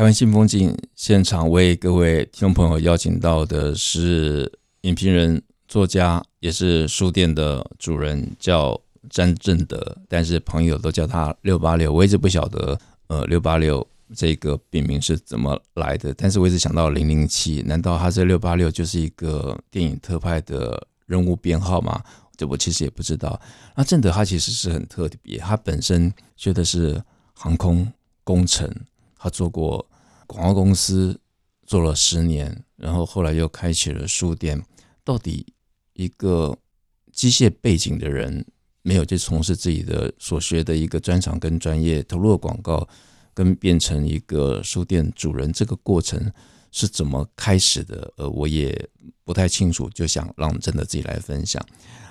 台湾新风景现场为各位听众朋友邀请到的是影评人、作家，也是书店的主人，叫詹正德，但是朋友都叫他六八六。我一直不晓得，呃，六八六这个笔名是怎么来的，但是我一直想到零零七，难道他这六八六就是一个电影特派的任务编号吗？这我其实也不知道。那正德他其实是很特别，他本身学的是航空工程，他做过。广告公司做了十年，然后后来又开启了书店。到底一个机械背景的人，没有去从事自己的所学的一个专长跟专业，投入广告，跟变成一个书店主人，这个过程是怎么开始的？呃，我也不太清楚，就想让真的自己来分享。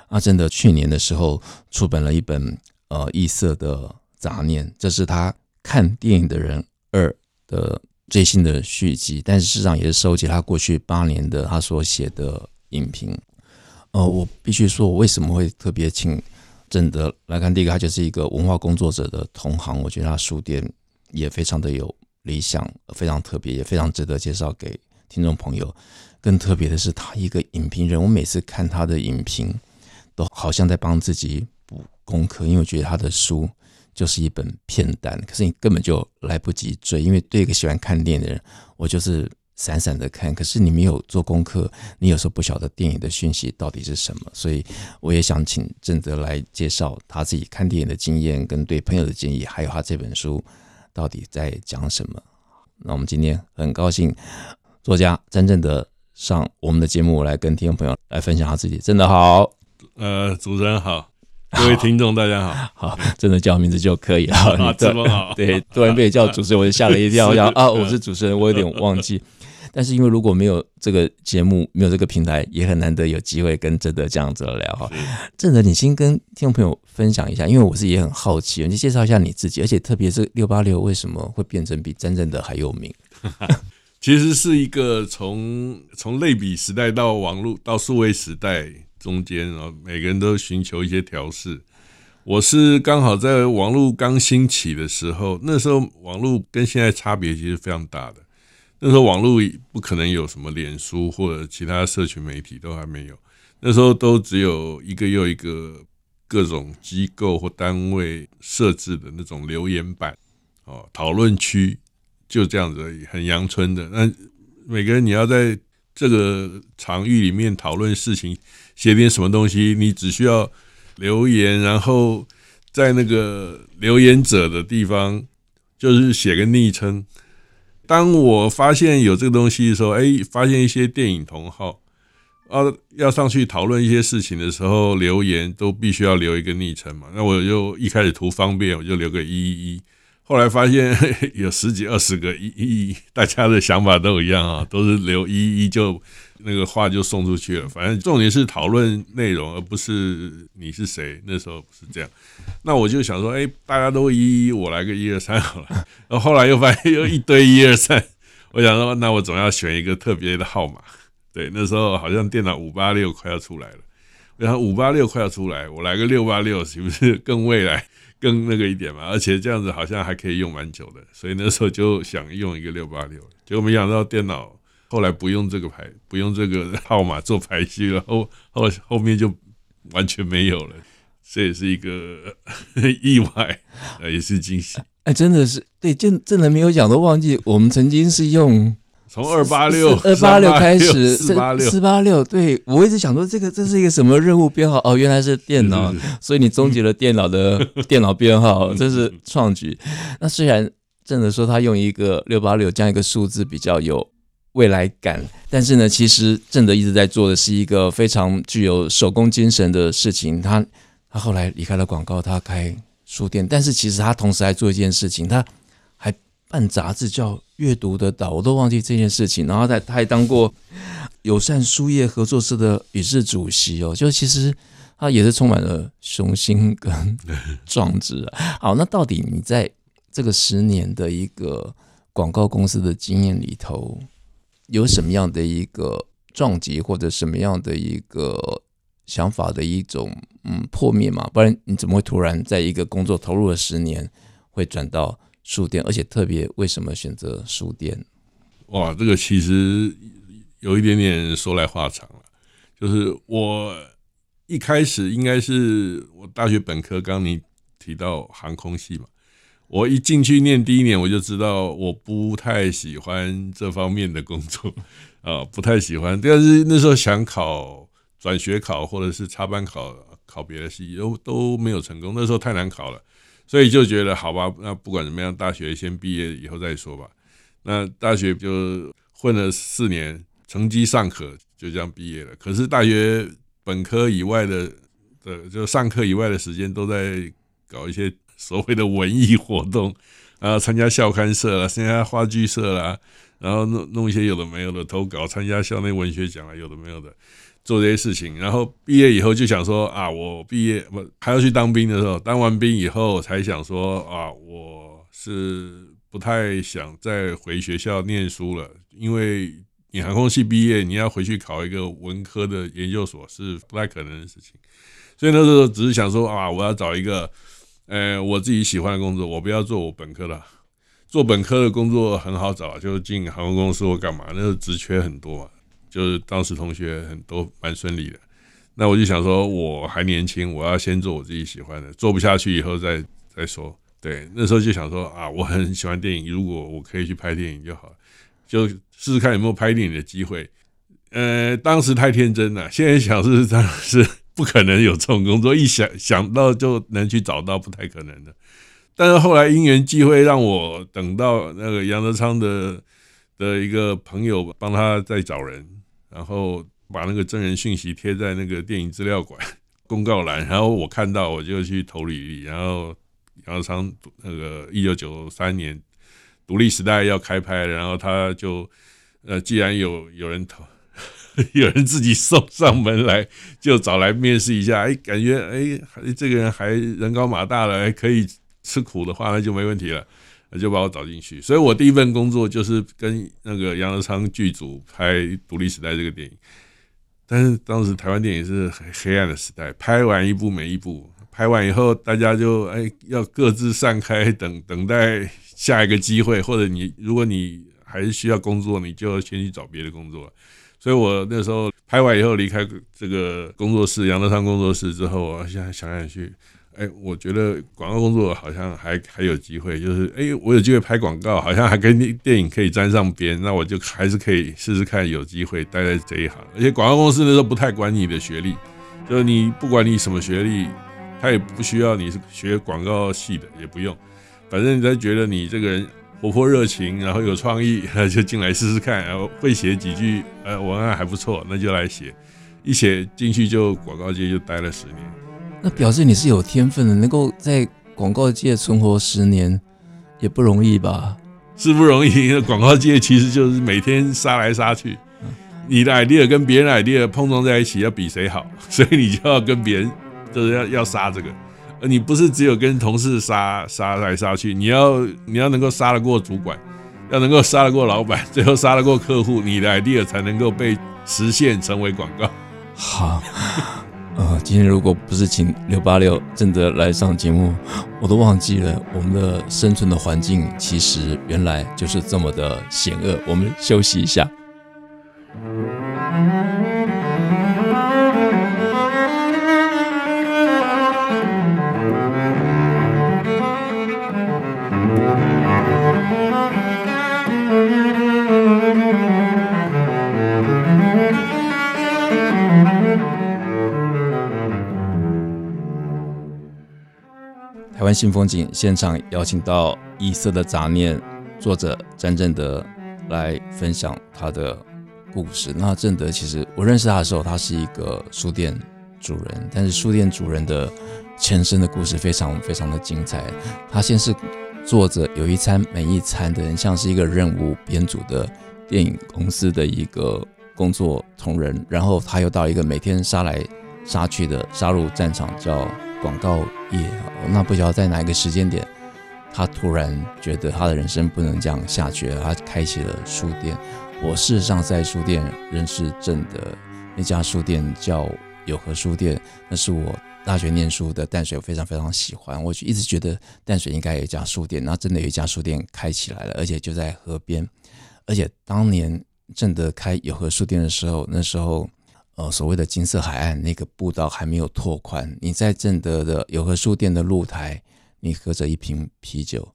阿珍的去年的时候出版了一本呃异色的杂念，这是他看电影的人二的。最新的续集，但是事实上也是收集他过去八年的他所写的影评。呃，我必须说，我为什么会特别请郑德来看？第一个，他就是一个文化工作者的同行，我觉得他书店也非常的有理想，非常特别，也非常值得介绍给听众朋友。更特别的是，他一个影评人，我每次看他的影评，都好像在帮自己补功课，因为我觉得他的书。就是一本片单，可是你根本就来不及追，因为对一个喜欢看电影的人，我就是散散的看。可是你没有做功课，你有时候不晓得电影的讯息到底是什么，所以我也想请郑德来介绍他自己看电影的经验，跟对朋友的建议，还有他这本书到底在讲什么。那我们今天很高兴，作家詹正德上我们的节目来跟听众朋友来分享他自己。真的好，呃，主持人好。各位听众，大家好，好，真的叫名字就可以了。啊这么好，对，突然被叫主持人，我就吓了一跳，我想啊，我是主持人，我有点忘记。但是因为如果没有这个节目，没有这个平台，也很难得有机会跟正德这样子聊哈。正德，你先跟听众朋友分享一下，因为我是也很好奇，你介绍一下你自己，而且特别是六八六为什么会变成比真正的还有名？其实是一个从从类比时代到网络到数位时代。中间啊，每个人都寻求一些调试。我是刚好在网络刚兴起的时候，那时候网络跟现在差别其实非常大的。那时候网络不可能有什么脸书或者其他社群媒体都还没有，那时候都只有一个又一个各种机构或单位设置的那种留言板哦，讨论区就这样子而已，很阳春的。那每个人你要在这个场域里面讨论事情。写点什么东西，你只需要留言，然后在那个留言者的地方，就是写个昵称。当我发现有这个东西的时候，哎，发现一些电影同好啊，要上去讨论一些事情的时候，留言都必须要留一个昵称嘛。那我就一开始图方便，我就留个一一一。后来发现有十几二十个一一一，大家的想法都一样啊，都是留一一就。那个话就送出去了，反正重点是讨论内容，而不是你是谁。那时候不是这样，那我就想说，哎，大家都一一，我来个一二三好了。然后后来又发现又一堆一二三，我想说，那我总要选一个特别的号码。对，那时候好像电脑五八六快要出来了，然后五八六快要出来，我来个六八六，岂不是更未来更那个一点嘛？而且这样子好像还可以用蛮久的，所以那时候就想用一个六八六，结果没想到电脑。后来不用这个牌，不用这个号码做排序了，后后后面就完全没有了，这也是一个 意外，也是惊喜。哎，真的是对，正正人没有讲都忘记，我们曾经是用从二八六二八六开始，四八六四八六。对，我一直想说这个这是一个什么任务编号？哦，原来是电脑，是是是，所以你终结了电脑的 电脑编号，这是创举。那虽然正德说他用一个六八六这样一个数字比较有。未来感，但是呢，其实正德一直在做的是一个非常具有手工精神的事情。他他后来离开了广告，他开书店，但是其实他同时还做一件事情，他还办杂志叫《阅读的岛》，我都忘记这件事情。然后他他还当过友善书业合作社的理事主席哦，就其实他也是充满了雄心跟壮志啊。好，那到底你在这个十年的一个广告公司的经验里头，有什么样的一个撞击，或者什么样的一个想法的一种嗯破灭嘛？不然你怎么会突然在一个工作投入了十年，会转到书店？而且特别为什么选择书店？哇，这个其实有一点点说来话长了。就是我一开始应该是我大学本科，刚你提到航空系嘛。我一进去念第一年，我就知道我不太喜欢这方面的工作啊，不太喜欢。但是那时候想考转学考，或者是插班考，考别的系都都没有成功。那时候太难考了，所以就觉得好吧，那不管怎么样，大学先毕业以后再说吧。那大学就混了四年，成绩尚可，就这样毕业了。可是大学本科以外的的，就上课以外的时间都在搞一些。所谓的文艺活动，然后参加校刊社啦，参加话剧社啦，然后弄弄一些有的没有的投稿，参加校内文学奖啊，有的没有的，做这些事情。然后毕业以后就想说啊，我毕业不还要去当兵的时候，当完兵以后才想说啊，我是不太想再回学校念书了，因为你航空系毕业，你要回去考一个文科的研究所是不太可能的事情。所以那时候只是想说啊，我要找一个。呃，我自己喜欢的工作，我不要做我本科的，做本科的工作很好找，就进航空公司或干嘛，那个职缺很多嘛，就是当时同学很多蛮顺利的。那我就想说，我还年轻，我要先做我自己喜欢的，做不下去以后再再说。对，那时候就想说啊，我很喜欢电影，如果我可以去拍电影就好，就试试看有没有拍电影的机会。呃，当时太天真了，现在想是当时。不可能有这种工作，一想想到就能去找到，不太可能的。但是后来因缘际会，让我等到那个杨德昌的的一个朋友帮他再找人，然后把那个真人讯息贴在那个电影资料馆公告栏，然后我看到我就去投履历，然后杨德昌那个一九九三年独立时代要开拍，然后他就呃，既然有有人投。有人自己送上门来，就找来面试一下。哎，感觉哎，这个人还人高马大了，还可以吃苦的话，那就没问题了，就把我找进去。所以我第一份工作就是跟那个杨德昌剧组拍《独立时代》这个电影。但是当时台湾电影是很黑暗的时代，拍完一部没一部，拍完以后大家就哎要各自散开，等 等待下一个机会，或者你如果你还是需要工作，你就先去找别的工作。所以我那时候拍完以后离开这个工作室，杨德昌工作室之后，我现在想想去，哎，我觉得广告工作好像还还有机会，就是哎，我有机会拍广告，好像还跟电影可以沾上边，那我就还是可以试试看有机会待在这一行。而且广告公司那时候不太管你的学历，就是你不管你什么学历，他也不需要你是学广告系的，也不用，反正他觉得你这个人。活泼热情，然后有创意，就进来试试看。然后会写几句，呃，文案还不错，那就来写。一写进去就广告界就待了十年。那表示你是有天分的，能够在广告界存活十年也不容易吧？是不容易。广告界其实就是每天杀来杀去，你的 idea 跟别人 idea 碰撞在一起，要比谁好，所以你就要跟别人就是要要杀这个。而你不是只有跟同事杀杀来杀去，你要你要能够杀得过主管，要能够杀得过老板，最后杀得过客户，你的 idea 才能够被实现成为广告。好，呃，今天如果不是请六八六正德来上节目，我都忘记了我们的生存的环境其实原来就是这么的险恶。我们休息一下。湾新风景现场邀请到《异色的杂念》作者詹正德来分享他的故事。那正德其实我认识他的时候，他是一个书店主人，但是书店主人的前身的故事非常非常的精彩。他先是做着有一餐没一餐的人，像是一个任务编组的电影公司的一个工作同仁，然后他又到一个每天杀来杀去的杀入战场，叫广告业。那不晓得在哪一个时间点，他突然觉得他的人生不能这样下去了，他开启了书店。我事实上在书店认识郑的那家书店叫有和书店，那是我大学念书的淡水，我非常非常喜欢。我就一直觉得淡水应该有一家书店，然后真的有一家书店开起来了，而且就在河边。而且当年郑德开有和书店的时候，那时候呃所谓的金色海岸那个步道还没有拓宽，你在正德的有和书店的露台，你喝着一瓶啤酒，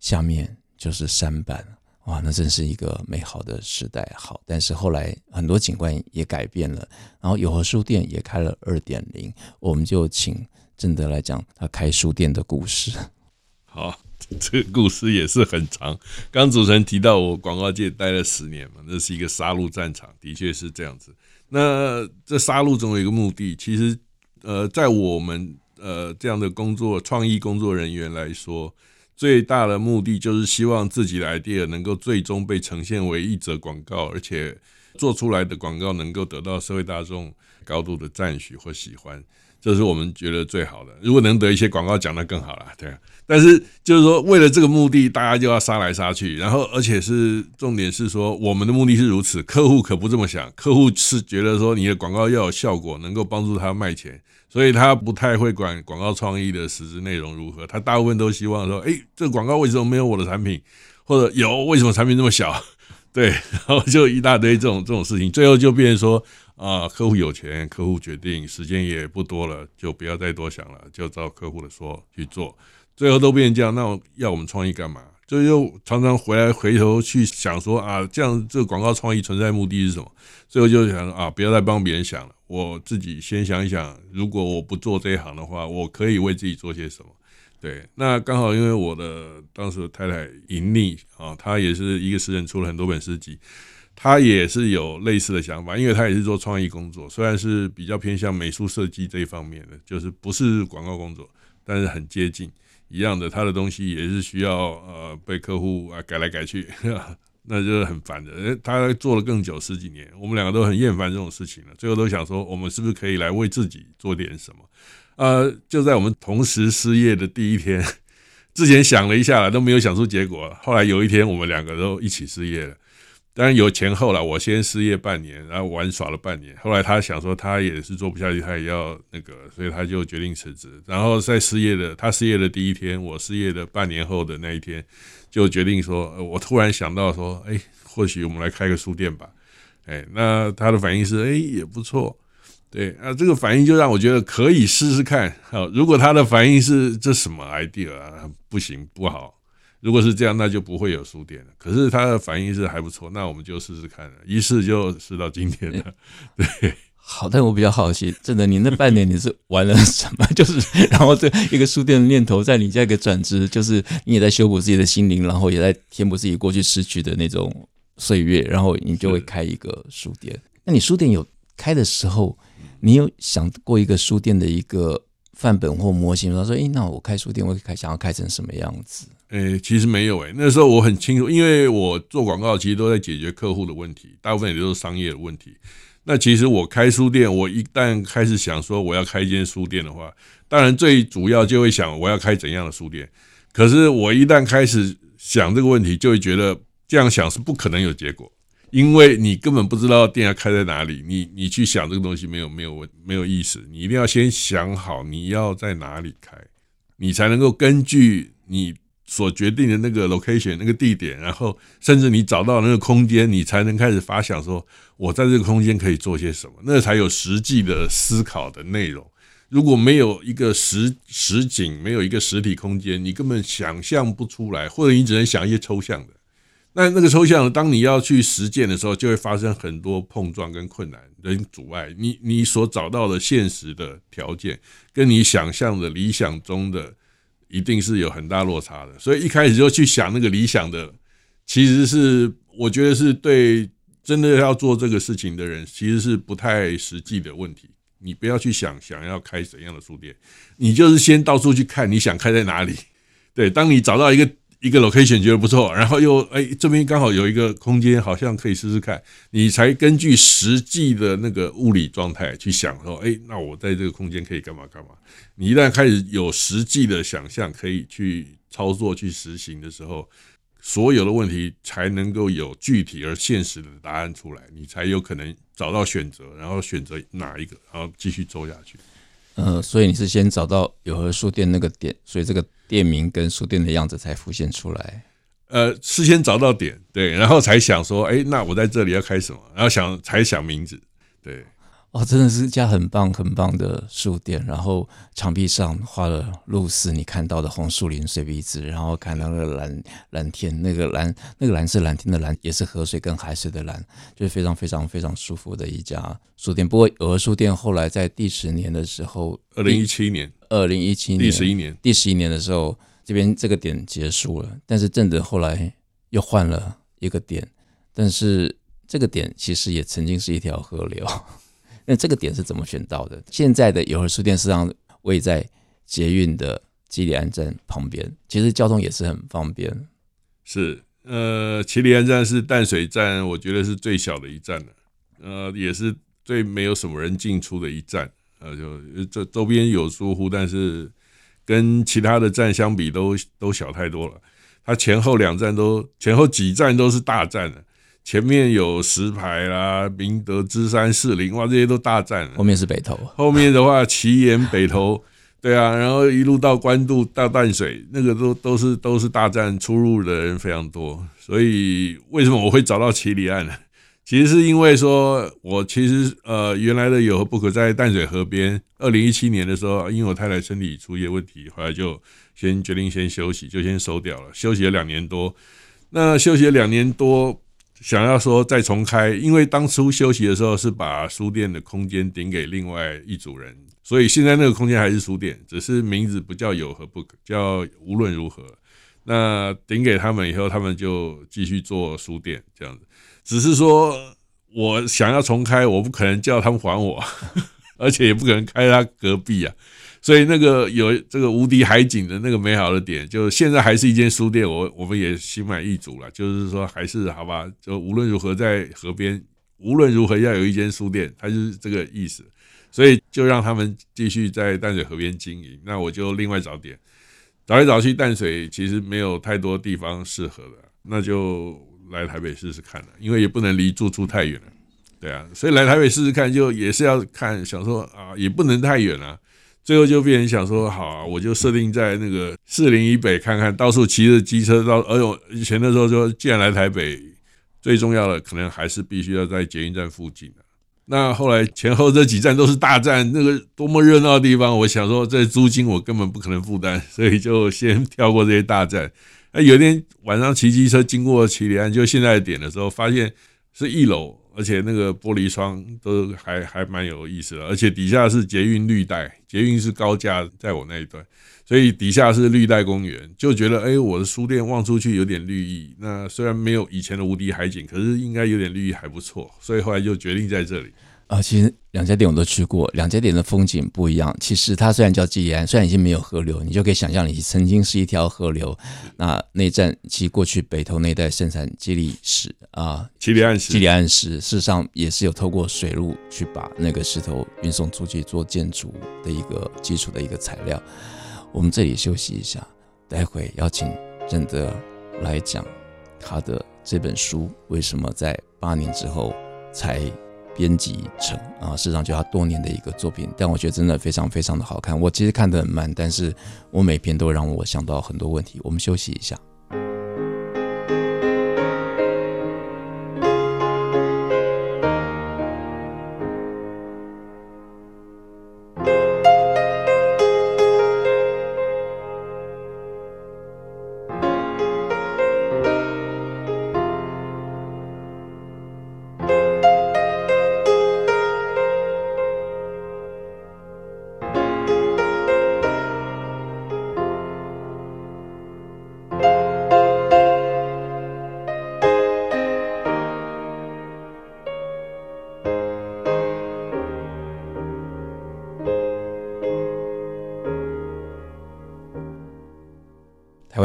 下面就是山板。哇，那真是一个美好的时代。好，但是后来很多景观也改变了，然后有和书店也开了二点零，我们就请正德来讲他开书店的故事。好，这个故事也是很长。刚主持人提到我广告界待了十年嘛，那是一个杀戮战场，的确是这样子。那这杀戮总有一个目的，其实呃，在我们呃这样的工作创意工作人员来说。最大的目的就是希望自己的 idea 能够最终被呈现为一则广告，而且做出来的广告能够得到社会大众高度的赞许或喜欢，这是我们觉得最好的。如果能得一些广告奖，那更好了，对。但是就是说，为了这个目的，大家就要杀来杀去，然后而且是重点是说，我们的目的是如此，客户可不这么想，客户是觉得说你的广告要有效果，能够帮助他卖钱。所以他不太会管广告创意的实质内容如何，他大部分都希望说，哎，这广告为什么没有我的产品？或者有，为什么产品这么小？对，然后就一大堆这种这种事情，最后就变成说，啊，客户有钱，客户决定，时间也不多了，就不要再多想了，就照客户的说去做，最后都变成这样，那要我们创意干嘛？就又常常回来回头去想说啊，这样这个广告创意存在目的是什么？最后就想啊，不要再帮别人想了，我自己先想一想，如果我不做这一行的话，我可以为自己做些什么？对，那刚好因为我的当时的太太盈利啊，她也是一个诗人，出了很多本诗集，他也是有类似的想法，因为他也是做创意工作，虽然是比较偏向美术设计这一方面的，就是不是广告工作，但是很接近。一样的，他的东西也是需要呃被客户啊改来改去，那就是很烦的。他做了更久十几年，我们两个都很厌烦这种事情了。最后都想说，我们是不是可以来为自己做点什么？呃，就在我们同时失业的第一天，之前想了一下了，都没有想出结果。后来有一天，我们两个都一起失业了。当然有前后了，我先失业半年，然后玩耍了半年。后来他想说他也是做不下去，他也要那个，所以他就决定辞职。然后在失业的他失业的第一天，我失业的半年后的那一天，就决定说，我突然想到说，哎，或许我们来开个书店吧。哎，那他的反应是，哎，也不错。对，啊，这个反应就让我觉得可以试试看。好，如果他的反应是这什么 idea 啊，不行，不好。如果是这样，那就不会有书店了。可是他的反应是还不错，那我们就试试看了，一试就试到今天了。对，好，但我比较好奇，真的，你那半年你是玩了什么？就是然后这一个书店的念头在你这个转职，就是你也在修补自己的心灵，然后也在填补自己过去失去的那种岁月，然后你就会开一个书店。那你书店有开的时候，你有想过一个书店的一个范本或模型？他说：“诶，那我开书店，我开想要开成什么样子？”诶、其实没有诶、那时候我很清楚，因为我做广告其实都在解决客户的问题，大部分也都是商业的问题。那其实我开书店，我一旦开始想说我要开一间书店的话，当然最主要就会想我要开怎样的书店。可是我一旦开始想这个问题，就会觉得这样想是不可能有结果，因为你根本不知道店要开在哪里，你你去想这个东西没有没有没有意思，你一定要先想好你要在哪里开，你才能够根据你。所决定的那个 location 那个地点，然后甚至你找到那个空间，你才能开始发想说，我在这个空间可以做些什么，那才有实际的思考的内容。如果没有一个实实景，没有一个实体空间，你根本想象不出来，或者你只能想一些抽象的。那那个抽象的，当你要去实践的时候，就会发生很多碰撞跟困难跟阻碍。你你所找到的现实的条件，跟你想象的理想中的。一定是有很大落差的，所以一开始就去想那个理想的，其实是我觉得是对真的要做这个事情的人，其实是不太实际的问题。你不要去想想要开怎样的书店，你就是先到处去看，你想开在哪里。对，当你找到一个一个 location 觉得不错，然后又哎这边刚好有一个空间，好像可以试试看，你才根据实际的那个物理状态去想说，哎，那我在这个空间可以干嘛干嘛。你一旦开始有实际的想象，可以去操作去实行的时候。所有的问题才能够有具体而现实的答案出来，你才有可能找到选择，然后选择哪一个，然后继续走下去。呃，所以你是先找到有和书店那个点，所以这个店名跟书店的样子才浮现出来。呃，事先找到点，对，然后才想说，哎，那我在这里要开什么？然后想才想名字，对。哦，真的是一家很棒很棒的书店。然后墙壁上画了露丝，你看到的红树林、水笔子，然后看到那个蓝蓝天，那个蓝那个蓝是蓝天的蓝，也是河水跟海水的蓝，就是非常非常非常舒服的一家书店。不过有的书店后来在第十年的时候，二零一七年，二零一七年第十一年，第十一年的时候，这边这个点结束了。但是正德后来又换了一个点，但是这个点其实也曾经是一条河流。那这个点是怎么选到的？现在的有和书店实际上位在捷运的吉里安站旁边，其实交通也是很方便。是，呃，基里安站是淡水站，我觉得是最小的一站了，呃，也是最没有什么人进出的一站。呃，就这周边有疏忽，但是跟其他的站相比都都小太多了。它前后两站都前后几站都是大站的。前面有石牌啦，明德、芝山、士林，哇，这些都大战。后面是北投，后面的话，奇岩、北投，对啊，然后一路到关渡、到淡水，那个都都是都是大战，出入的人非常多。所以为什么我会找到奇里岸呢？其实是因为说，我其实呃原来的有和 Book 在淡水河边。二零一七年的时候，因为我太太身体出一些问题，后来就先决定先休息，就先收掉了。休息了两年多，那休息了两年多。想要说再重开，因为当初休息的时候是把书店的空间顶给另外一组人，所以现在那个空间还是书店，只是名字不叫有和不可叫无论如何。那顶给他们以后，他们就继续做书店这样子。只是说我想要重开，我不可能叫他们还我，而且也不可能开他隔壁啊。所以那个有这个无敌海景的那个美好的点，就现在还是一间书店，我我们也心满意足了。就是说，还是好吧，就无论如何在河边，无论如何要有一间书店，它就是这个意思。所以就让他们继续在淡水河边经营。那我就另外找点，找来找去，淡水其实没有太多地方适合的，那就来台北试试看了。因为也不能离住处太远了，对啊，所以来台北试试看，就也是要看，想说啊，也不能太远啊。最后就变成想说，好啊，我就设定在那个士林以北看看，到处骑着机车到。哎呦，以前的时候说，既然来台北，最重要的可能还是必须要在捷运站附近的。那后来前后这几站都是大站，那个多么热闹的地方，我想说这租金我根本不可能负担，所以就先跳过这些大站。那有一天晚上骑机车经过奇里岸，就现在点的时候，发现是一楼。而且那个玻璃窗都还还蛮有意思的，而且底下是捷运绿带，捷运是高架在我那一段，所以底下是绿带公园，就觉得哎，我的书店望出去有点绿意。那虽然没有以前的无敌海景，可是应该有点绿意还不错，所以后来就决定在这里。啊，其实两家店我都去过，两家店的风景不一样。其实它虽然叫基里安，虽然已经没有河流，你就可以想象，你曾经是一条河流。那内战其实过去北投那一带盛产基里石啊，基里岸石，基里岸石，事实上也是有透过水路去把那个石头运送出去做建筑的一个基础的一个材料。我们这里休息一下，待会邀请郑德来讲他的这本书为什么在八年之后才。编辑成啊，事实上就他多年的一个作品，但我觉得真的非常非常的好看。我其实看得很慢，但是我每篇都让我想到很多问题。我们休息一下。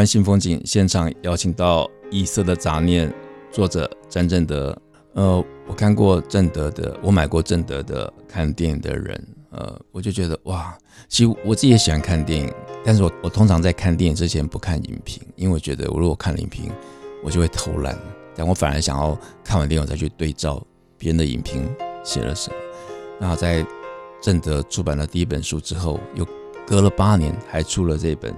湾新风景现场邀请到异色的杂念作者詹正德。呃，我看过正德的，我买过正德的看电影的人，呃，我就觉得哇，其实我自己也喜欢看电影，但是我我通常在看电影之前不看影评，因为我觉得我如果看了影评，我就会偷懒，但我反而想要看完电影再去对照别人的影评写了什么。那在正德出版了第一本书之后，又隔了八年还出了这本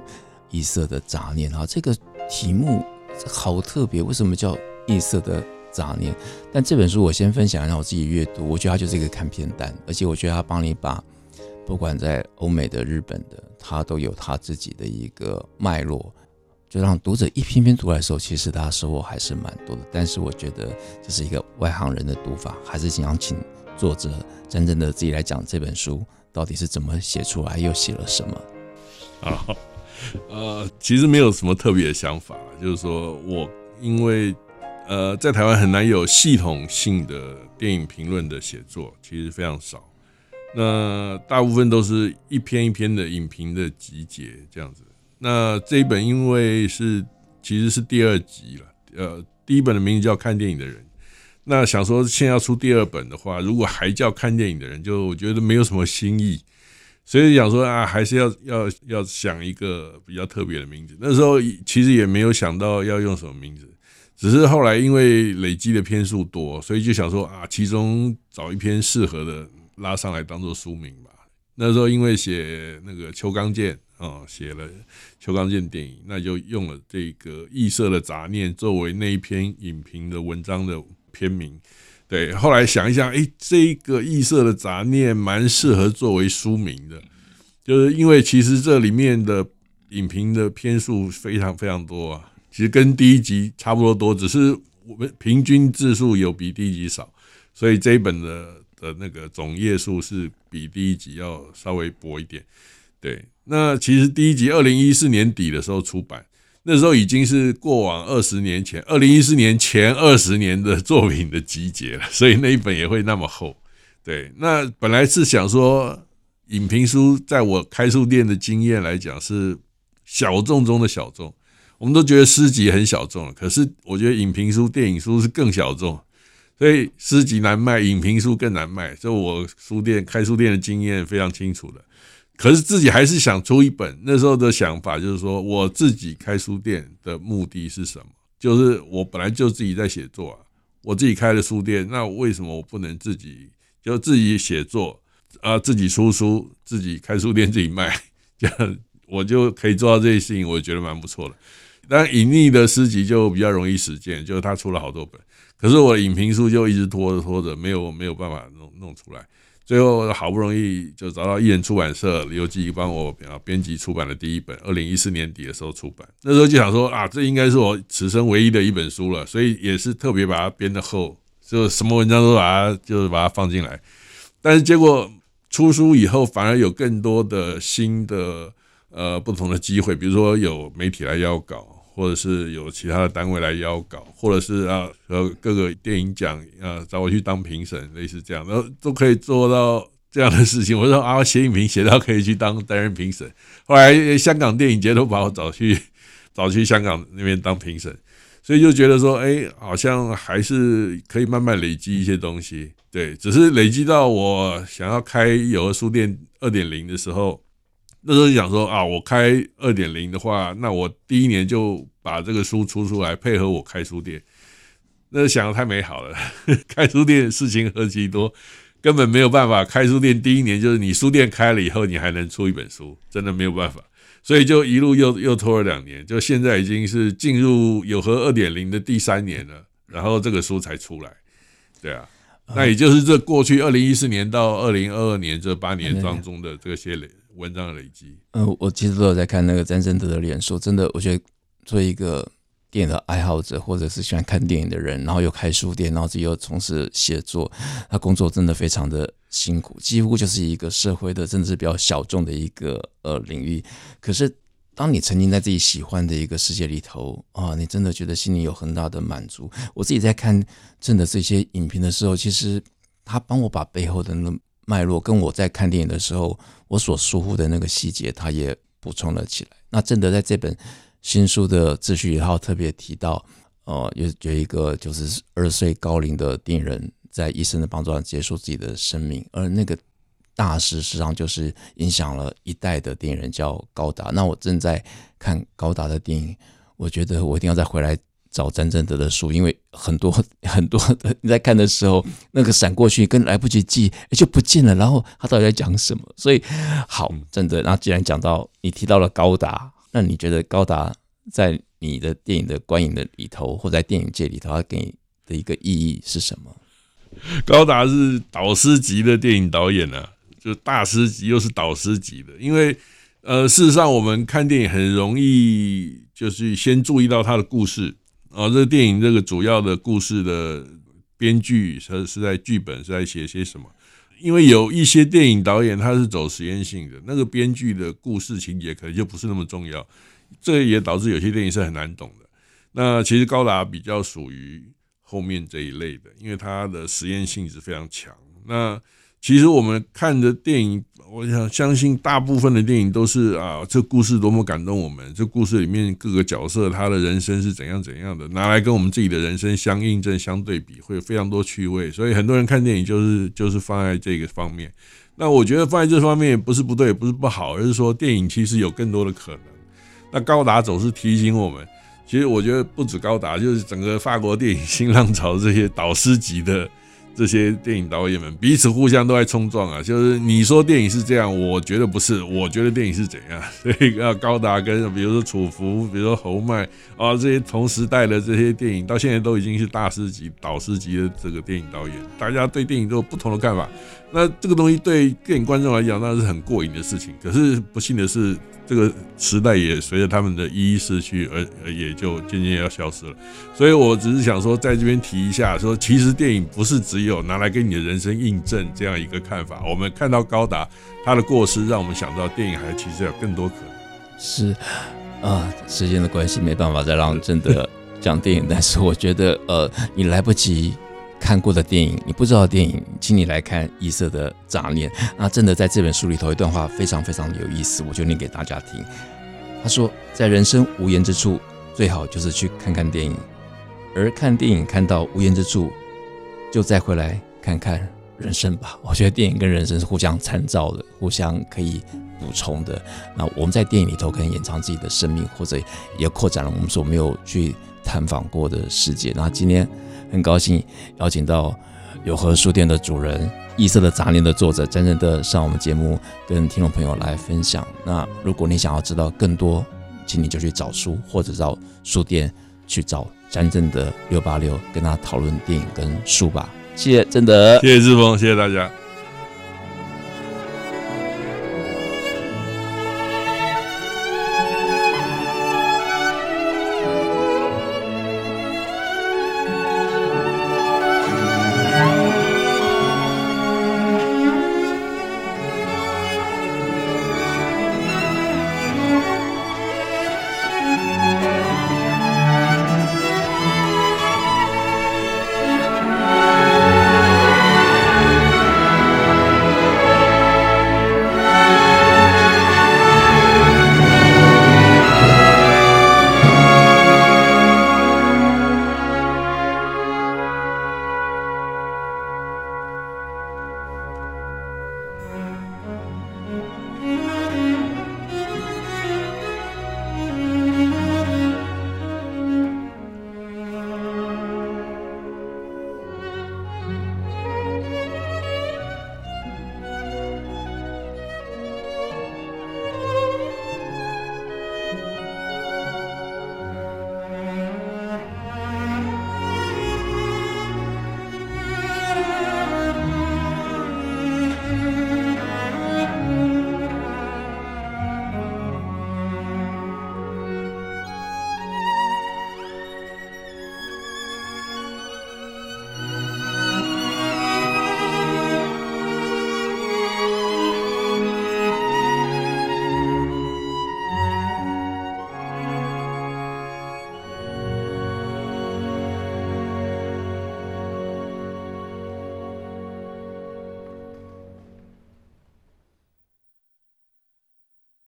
异色的杂念啊，这个题目好特别，为什么叫异色的？杂念，但这本书我先分享让我自己阅读。我觉得它就是一个看片单，而且我觉得它帮你把不管在欧美的、日本的，它都有它自己的一个脉络，就让读者一篇篇读来的时候，其实他收获还是蛮多的。但是我觉得这是一个外行人的读法，还是想请作者真正的自己来讲这本书到底是怎么写出来，又写了什么。啊，呃，其实没有什么特别的想法，就是说我因为。呃，在台湾很难有系统性的电影评论的写作，其实非常少。那大部分都是一篇一篇的影评的集结这样子。那这一本因为是其实是第二集了，呃，第一本的名字叫《看电影的人》。那想说现在要出第二本的话，如果还叫《看电影的人》，就我觉得没有什么新意。所以想说啊，还是要要要想一个比较特别的名字。那时候其实也没有想到要用什么名字。只是后来因为累积的篇数多，所以就想说啊，其中找一篇适合的拉上来当做书名吧。那时候因为写那个邱刚健啊，写了邱刚健电影，那就用了这个异色的杂念作为那一篇影评的文章的篇名。对，后来想一想，哎，这个异色的杂念蛮适合作为书名的，就是因为其实这里面的影评的篇数非常非常多啊。其实跟第一集差不多多，只是我们平均字数有比第一集少，所以这一本的的那个总页数是比第一集要稍微薄一点。对，那其实第一集二零一四年底的时候出版，那时候已经是过往二十年前，二零一四年前二十年的作品的集结了，所以那一本也会那么厚。对，那本来是想说，影评书在我开书店的经验来讲是小众中的小众。我们都觉得诗集很小众，可是我觉得影评书、电影书是更小众，所以诗集难卖，影评书更难卖。这我书店开书店的经验非常清楚的。可是自己还是想出一本。那时候的想法就是说，我自己开书店的目的是什么？就是我本来就自己在写作啊，我自己开了书店，那为什么我不能自己就自己写作啊，自己出书，自己开书店，自己卖，这样我就可以做到这些事情，我觉得蛮不错的。但隐匿的诗集就比较容易实践，就是他出了好多本，可是我的影评书就一直拖着拖着，没有没有办法弄弄出来。最后好不容易就找到艺人出版社刘记帮我啊编辑出版了第一本，二零一四年底的时候出版。那时候就想说啊，这应该是我此生唯一的一本书了，所以也是特别把它编得厚，就什么文章都把它就是把它放进来。但是结果出书以后，反而有更多的新的呃不同的机会，比如说有媒体来邀稿。或者是有其他的单位来邀稿，或者是啊和各个电影奖啊找我去当评审，类似这样，然后都可以做到这样的事情。我说啊，写影评写到可以去当担任评审。后来香港电影节都把我找去 找去香港那边当评审，所以就觉得说，哎，好像还是可以慢慢累积一些东西。对，只是累积到我想要开有个书店二点零的时候。那时候就想说啊，我开二点零的话，那我第一年就把这个书出出来，配合我开书店。那想的太美好了，开书店事情何其多，根本没有办法。开书店第一年就是你书店开了以后，你还能出一本书，真的没有办法。所以就一路又又拖了两年，就现在已经是进入有和二点零的第三年了，然后这个书才出来。对啊，那也就是这过去二零一四年到二零二二年这八年当中的这些累。文章的累积，嗯、我其实都有在看那个詹森德的脸书，真的，我觉得作为一个电影的爱好者，或者是喜欢看电影的人，然后又开书店，然后自己又从事写作，他工作真的非常的辛苦，几乎就是一个社会的，甚至是比较小众的一个呃领域。可是，当你沉浸在自己喜欢的一个世界里头啊，你真的觉得心里有很大的满足。我自己在看正德这些影评的时候，其实他帮我把背后的那。脉络跟我在看电影的时候，我所疏忽的那个细节，他也补充了起来。那正德在这本新书的自序里头特别提到，呃，有有一个就是二十岁高龄的电影人，在医生的帮助下结束自己的生命，而那个大师实际上就是影响了一代的电影人，叫高达。那我正在看高达的电影，我觉得我一定要再回来找詹正德的书，因为很多 很多的你在看的时候，那个闪过去跟来不及记就不见了，然后他到底在讲什么？所以好，真的。那既然讲到你提到了高达，那你觉得高达在你的电影的观影的里头，或在电影界里头，他给你的一个意义是什么？高达是导师级的电影导演呢、啊，就大师级又是导师级的。因为呃，事实上我们看电影很容易就是先注意到他的故事。哦，这个电影这个主要的故事的编剧是是在剧本是在写些什么？因为有一些电影导演他是走实验性的，那个编剧的故事情节可能就不是那么重要，这也导致有些电影是很难懂的。那其实高达比较属于后面这一类的，因为它的实验性质非常强。那其实我们看的电影。我想相信大部分的电影都是啊，这故事多么感动我们，这故事里面各个角色他的人生是怎样怎样的，拿来跟我们自己的人生相印证、相对比，会有非常多趣味。所以很多人看电影就是 就是放在这个方面。那我觉得放在这方面不是不对，不是不好，而是说电影其实有更多的可能。那高达总是提醒我们，其实我觉得不止高达，就是整个法国电影新浪潮这些导师级的。这些电影导演们彼此互相都在冲撞啊！就是你说电影是这样，我觉得不是，我觉得电影是怎样。所以啊，高达跟比如说楚服，比如说侯麦啊，这些同时代的这些电影，到现在都已经是大师级、导师级的这个电影导演，大家对电影都有不同的看法。那这个东西对电影观众来讲，那是很过瘾的事情。可是不幸的是，这个时代也随着他们的一一逝去，而也就渐渐要消失了。所以我只是想说，在这边提一下，说其实电影不是只有拿来给你的人生印证这样一个看法。我们看到高达他的过失，让我们想到电影还其实有更多可能。是啊，时间的关系没办法再让真的讲电影，但是我觉得呃，你来不及。看过的电影，你不知道的电影，请你来看《异色的杂念》。那真的在这本书里头，一段话非常非常有意思，我就念给大家听。他说，在人生无言之处，最好就是去看看电影，而看电影看到无言之处，就再回来看看人生吧。我觉得电影跟人生是互相参照的，互相可以补充的。那我们在电影里头可能掩藏自己的生命，或者也扩展了我们所没有去探访过的世界。那今天。很高兴邀请到有和书店的主人、异色的杂念的作者詹正德上我们节目，跟听众朋友来分享。那如果你想要知道更多，请你就去找书，或者到书店去找詹正德六八六，跟他讨论电影跟书吧。谢谢正德，谢谢志峰，谢谢大家。